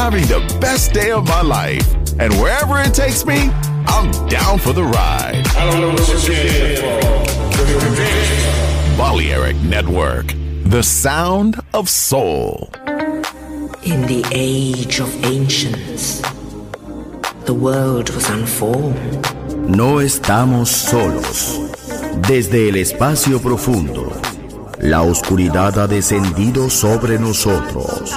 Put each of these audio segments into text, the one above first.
having the best day of my life. And wherever it takes me, I'm down for the ride. I don't know what you're here for. Balearic Network, the sound of soul. In the age of ancients, the world was unformed. No estamos solos. Desde el espacio profundo, la oscuridad ha descendido sobre nosotros.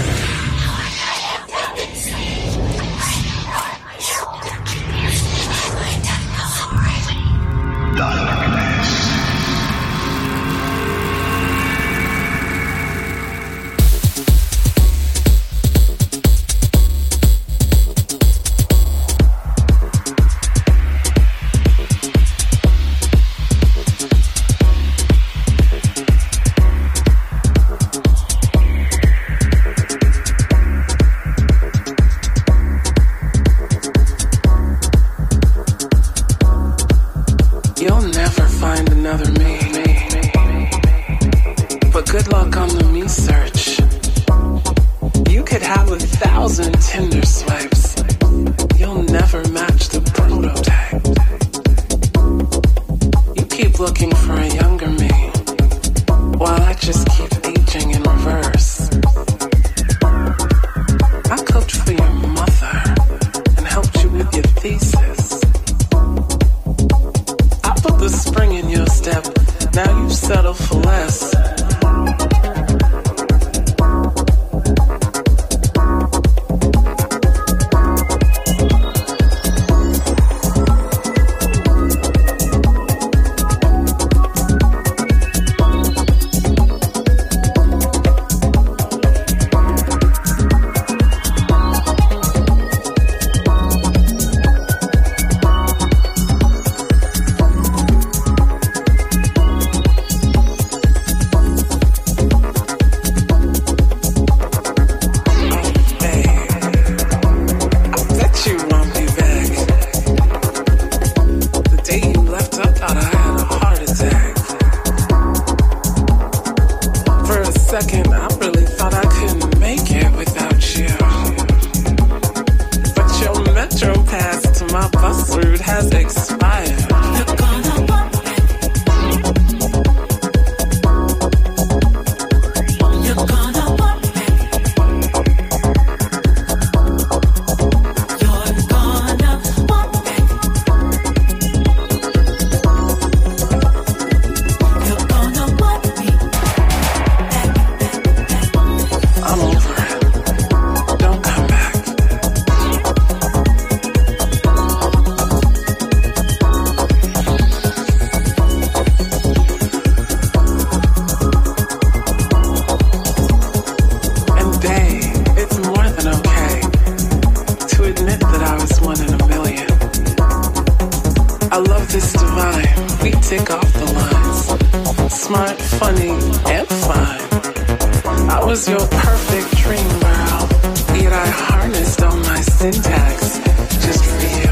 I love this divine. We tick off the lines. Smart, funny, and fine. I was your perfect dream, girl. Yet I harnessed all my syntax just for you.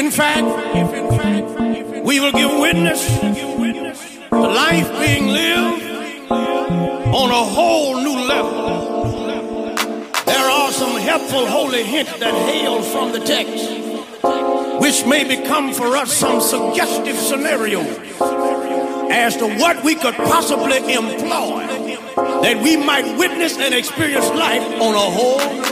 In fact, we will give witness to life being lived on a whole new level. There are some helpful holy hints that hail from the text, which may become for us some suggestive scenarios as to what we could possibly employ that we might witness and experience life on a whole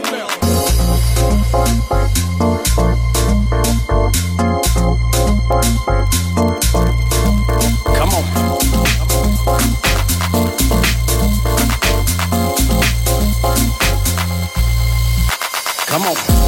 Come on.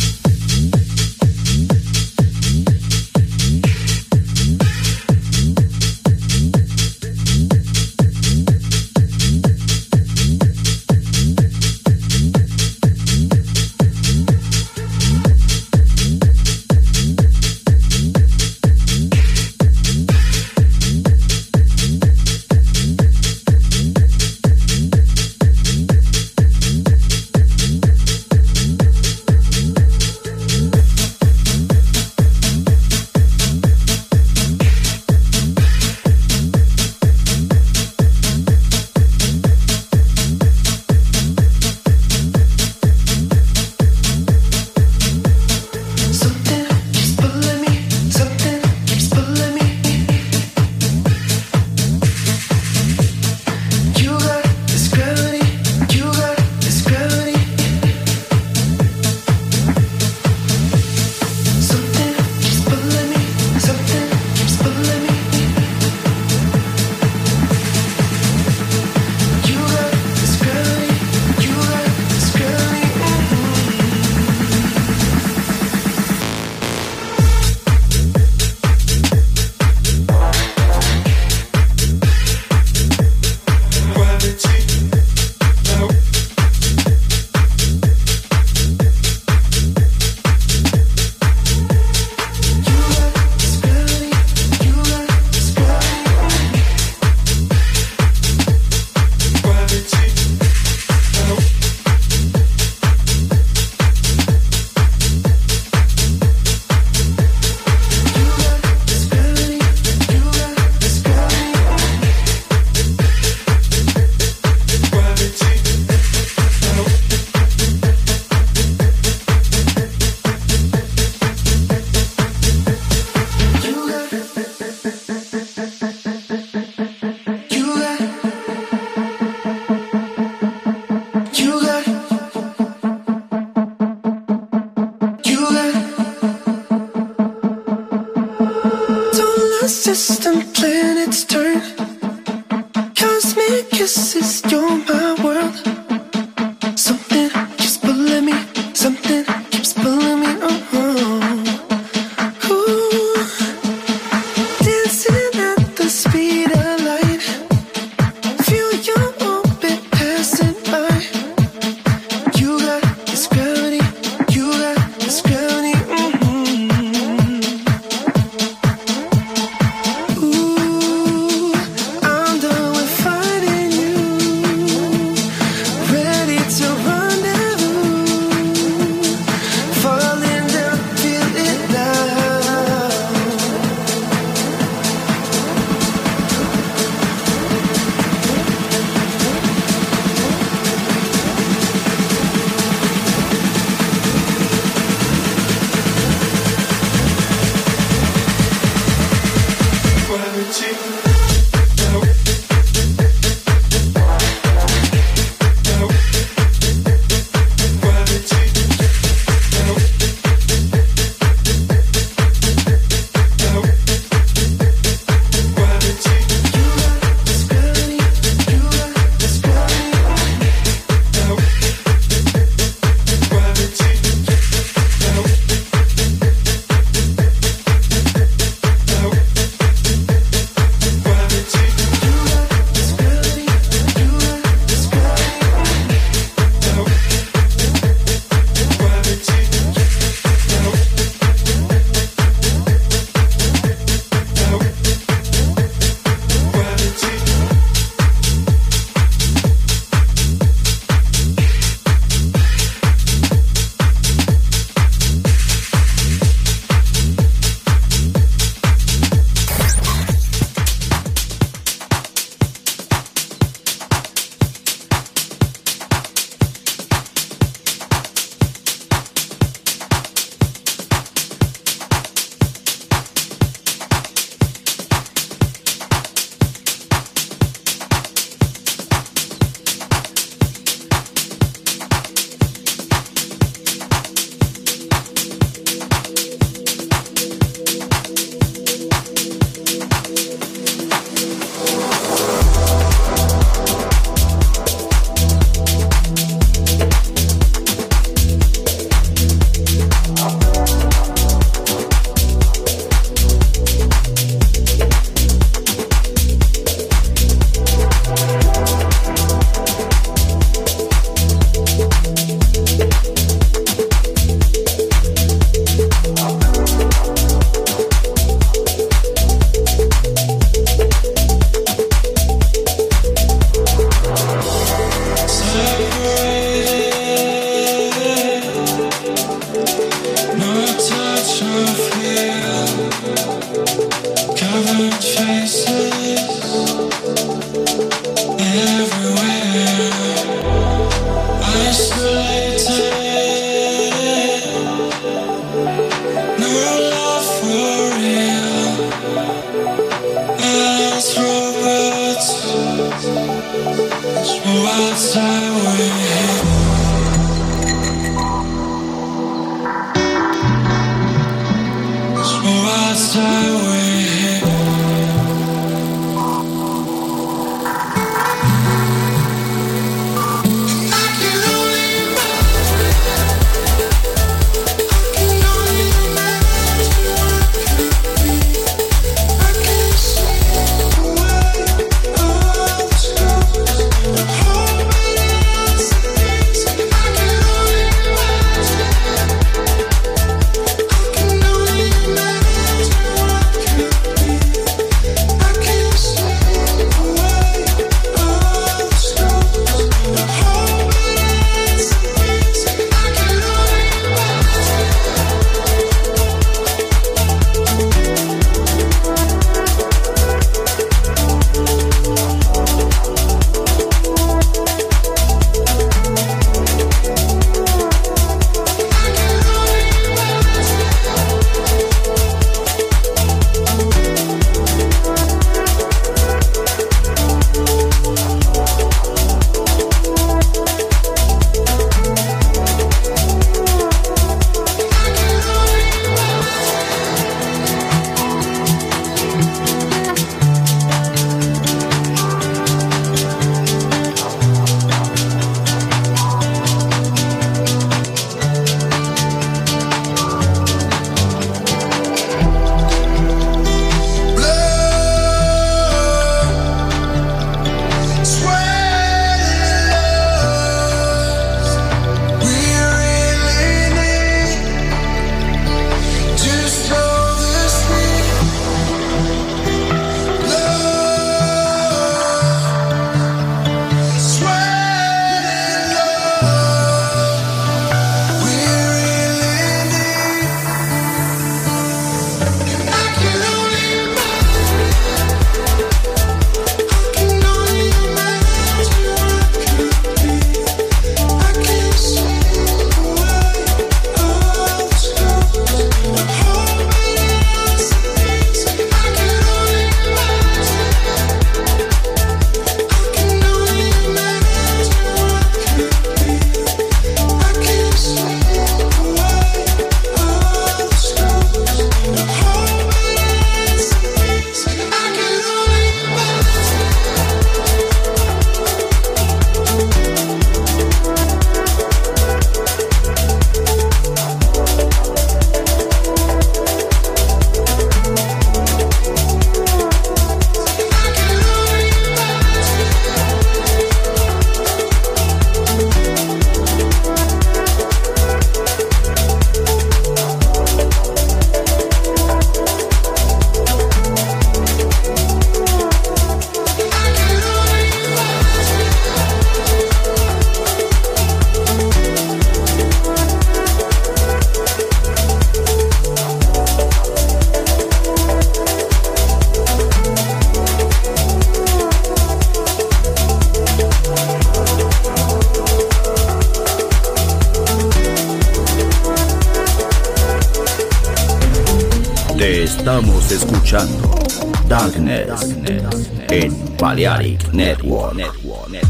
Balearic Network. Busca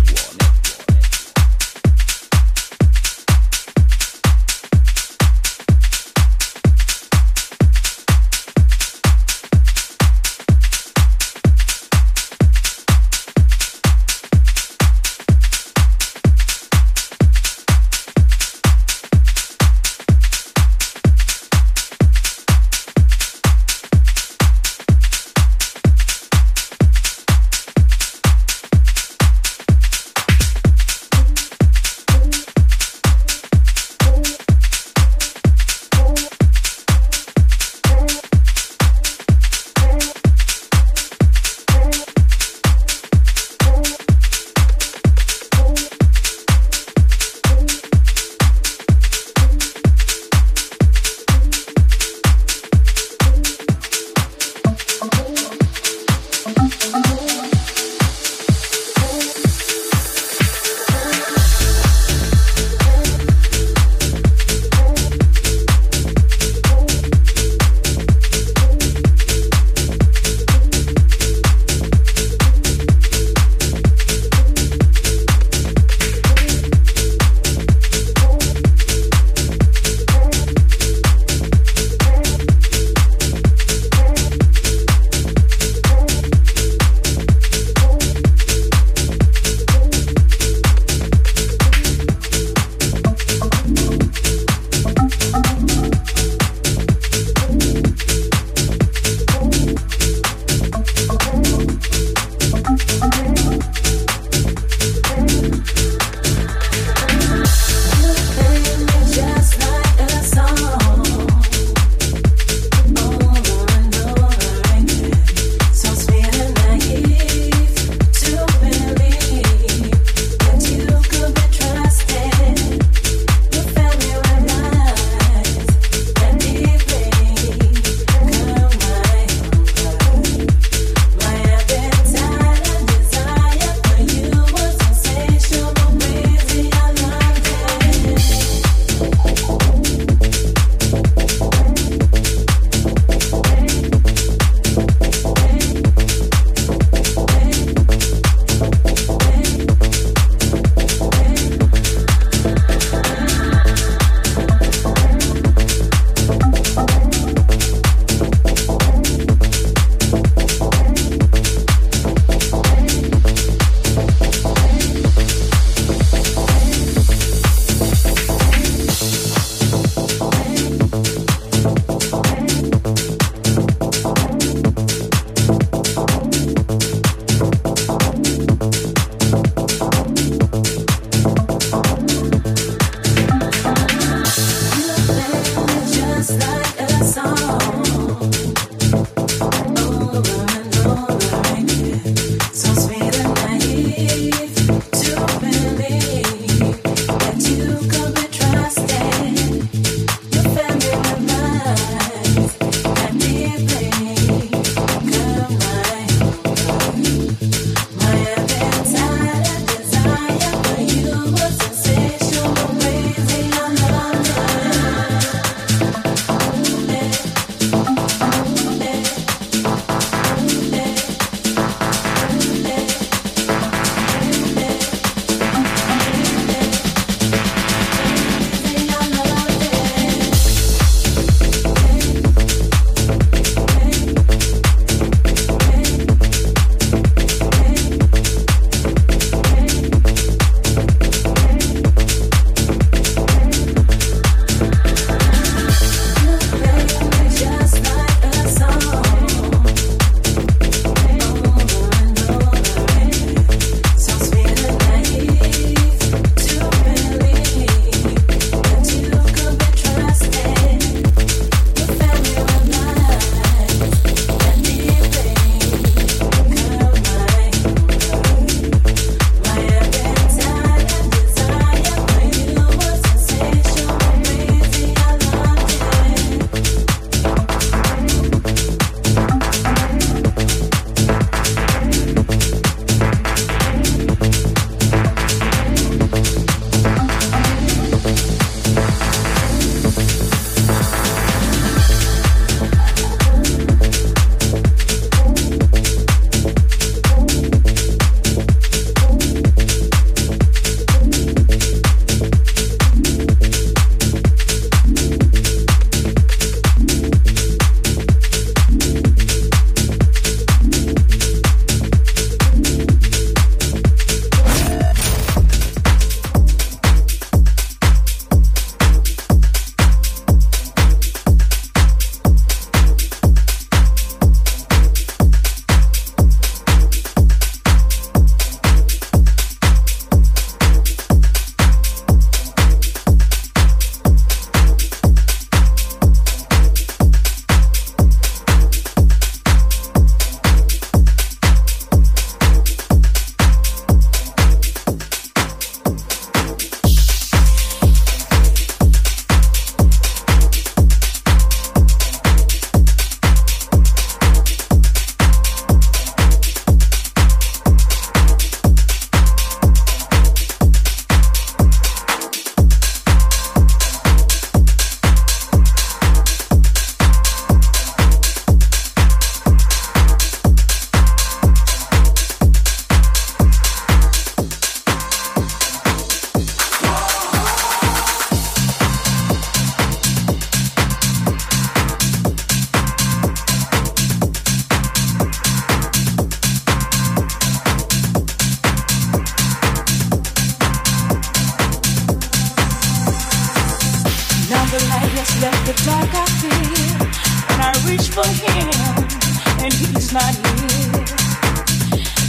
and he's not here.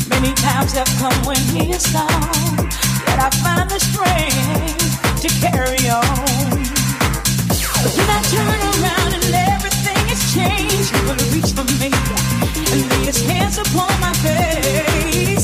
Many times have come when he is gone, yet I find the strength to carry on. But then I turn around and everything has changed. He will reach for me and lay his hands upon my face.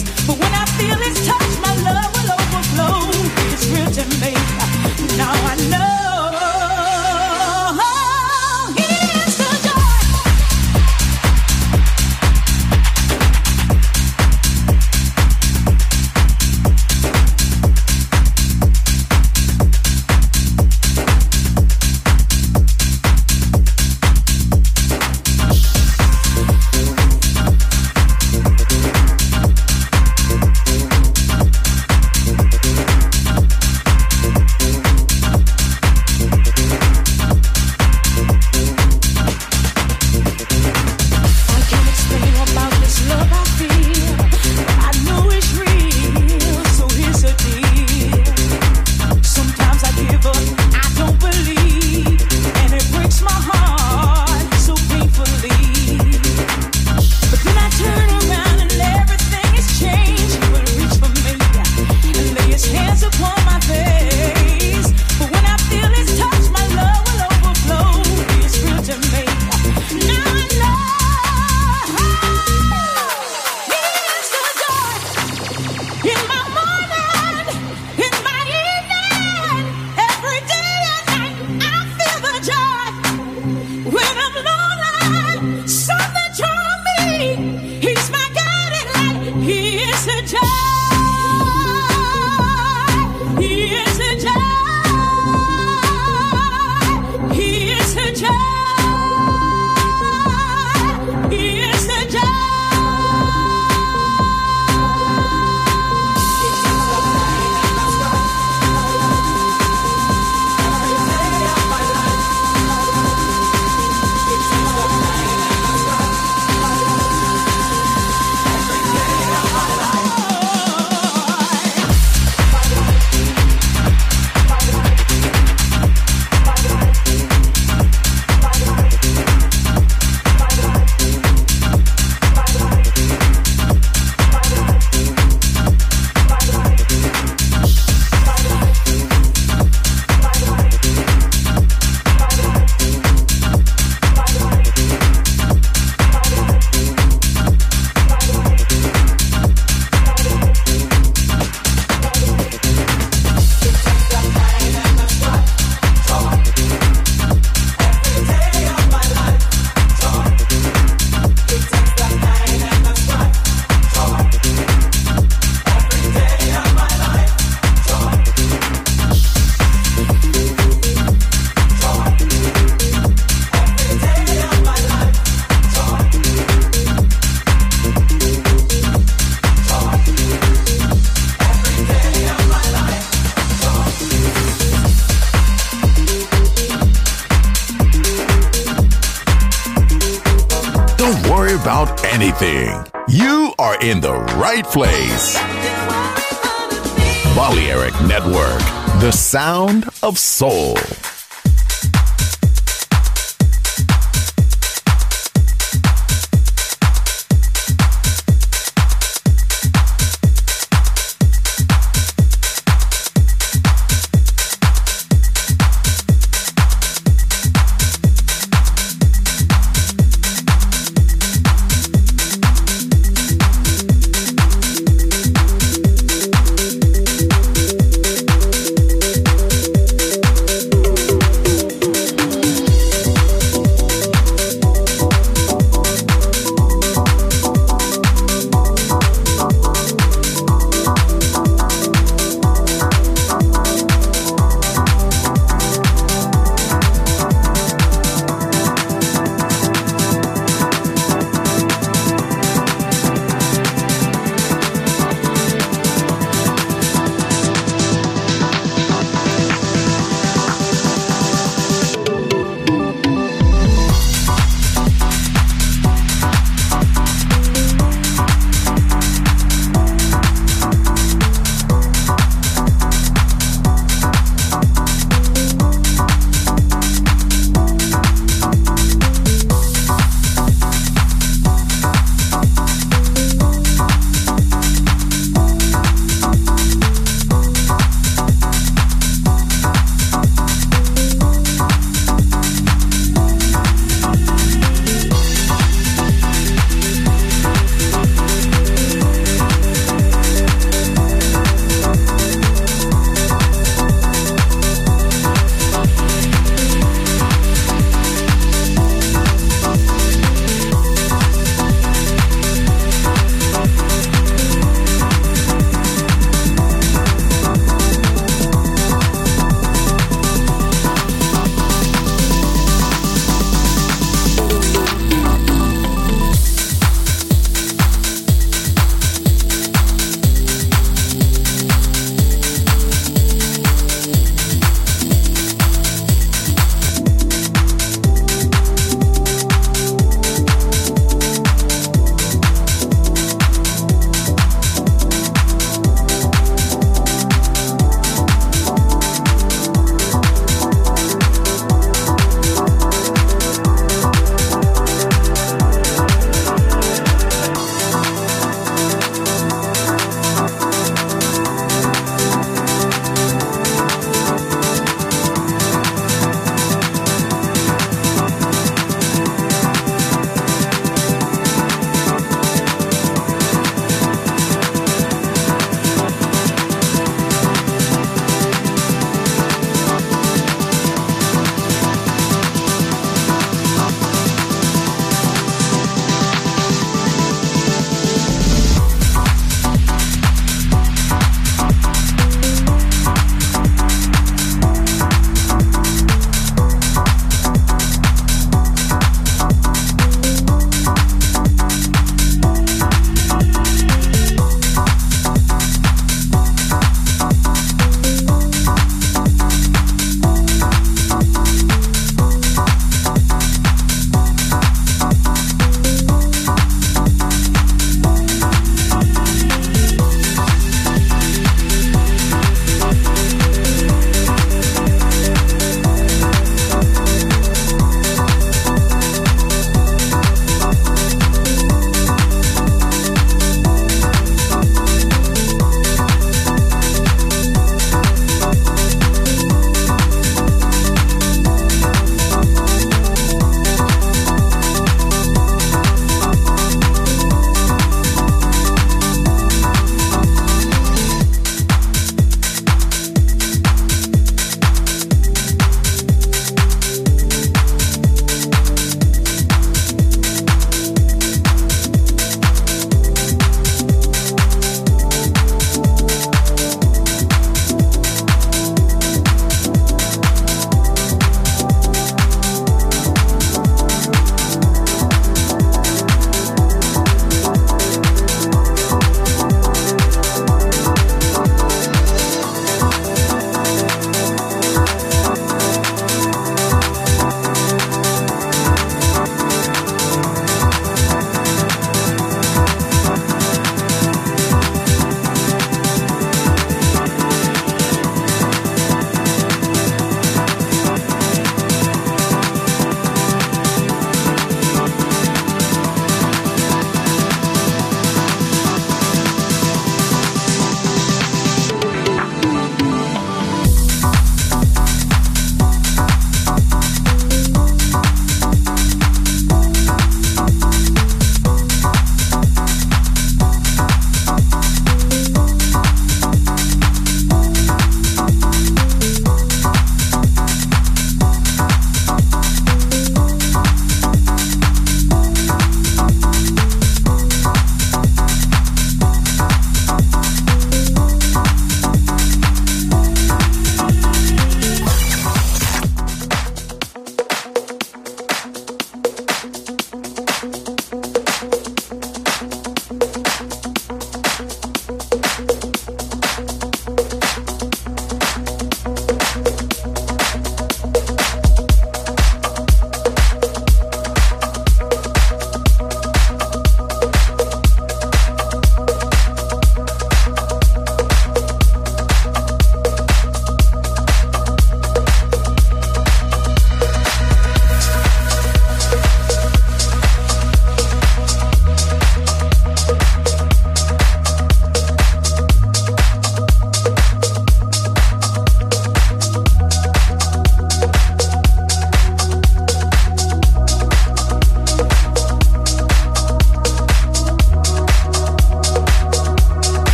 He's my plays. Balearic Network, the sound of soul.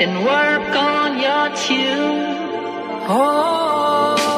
And work on your tune. Oh.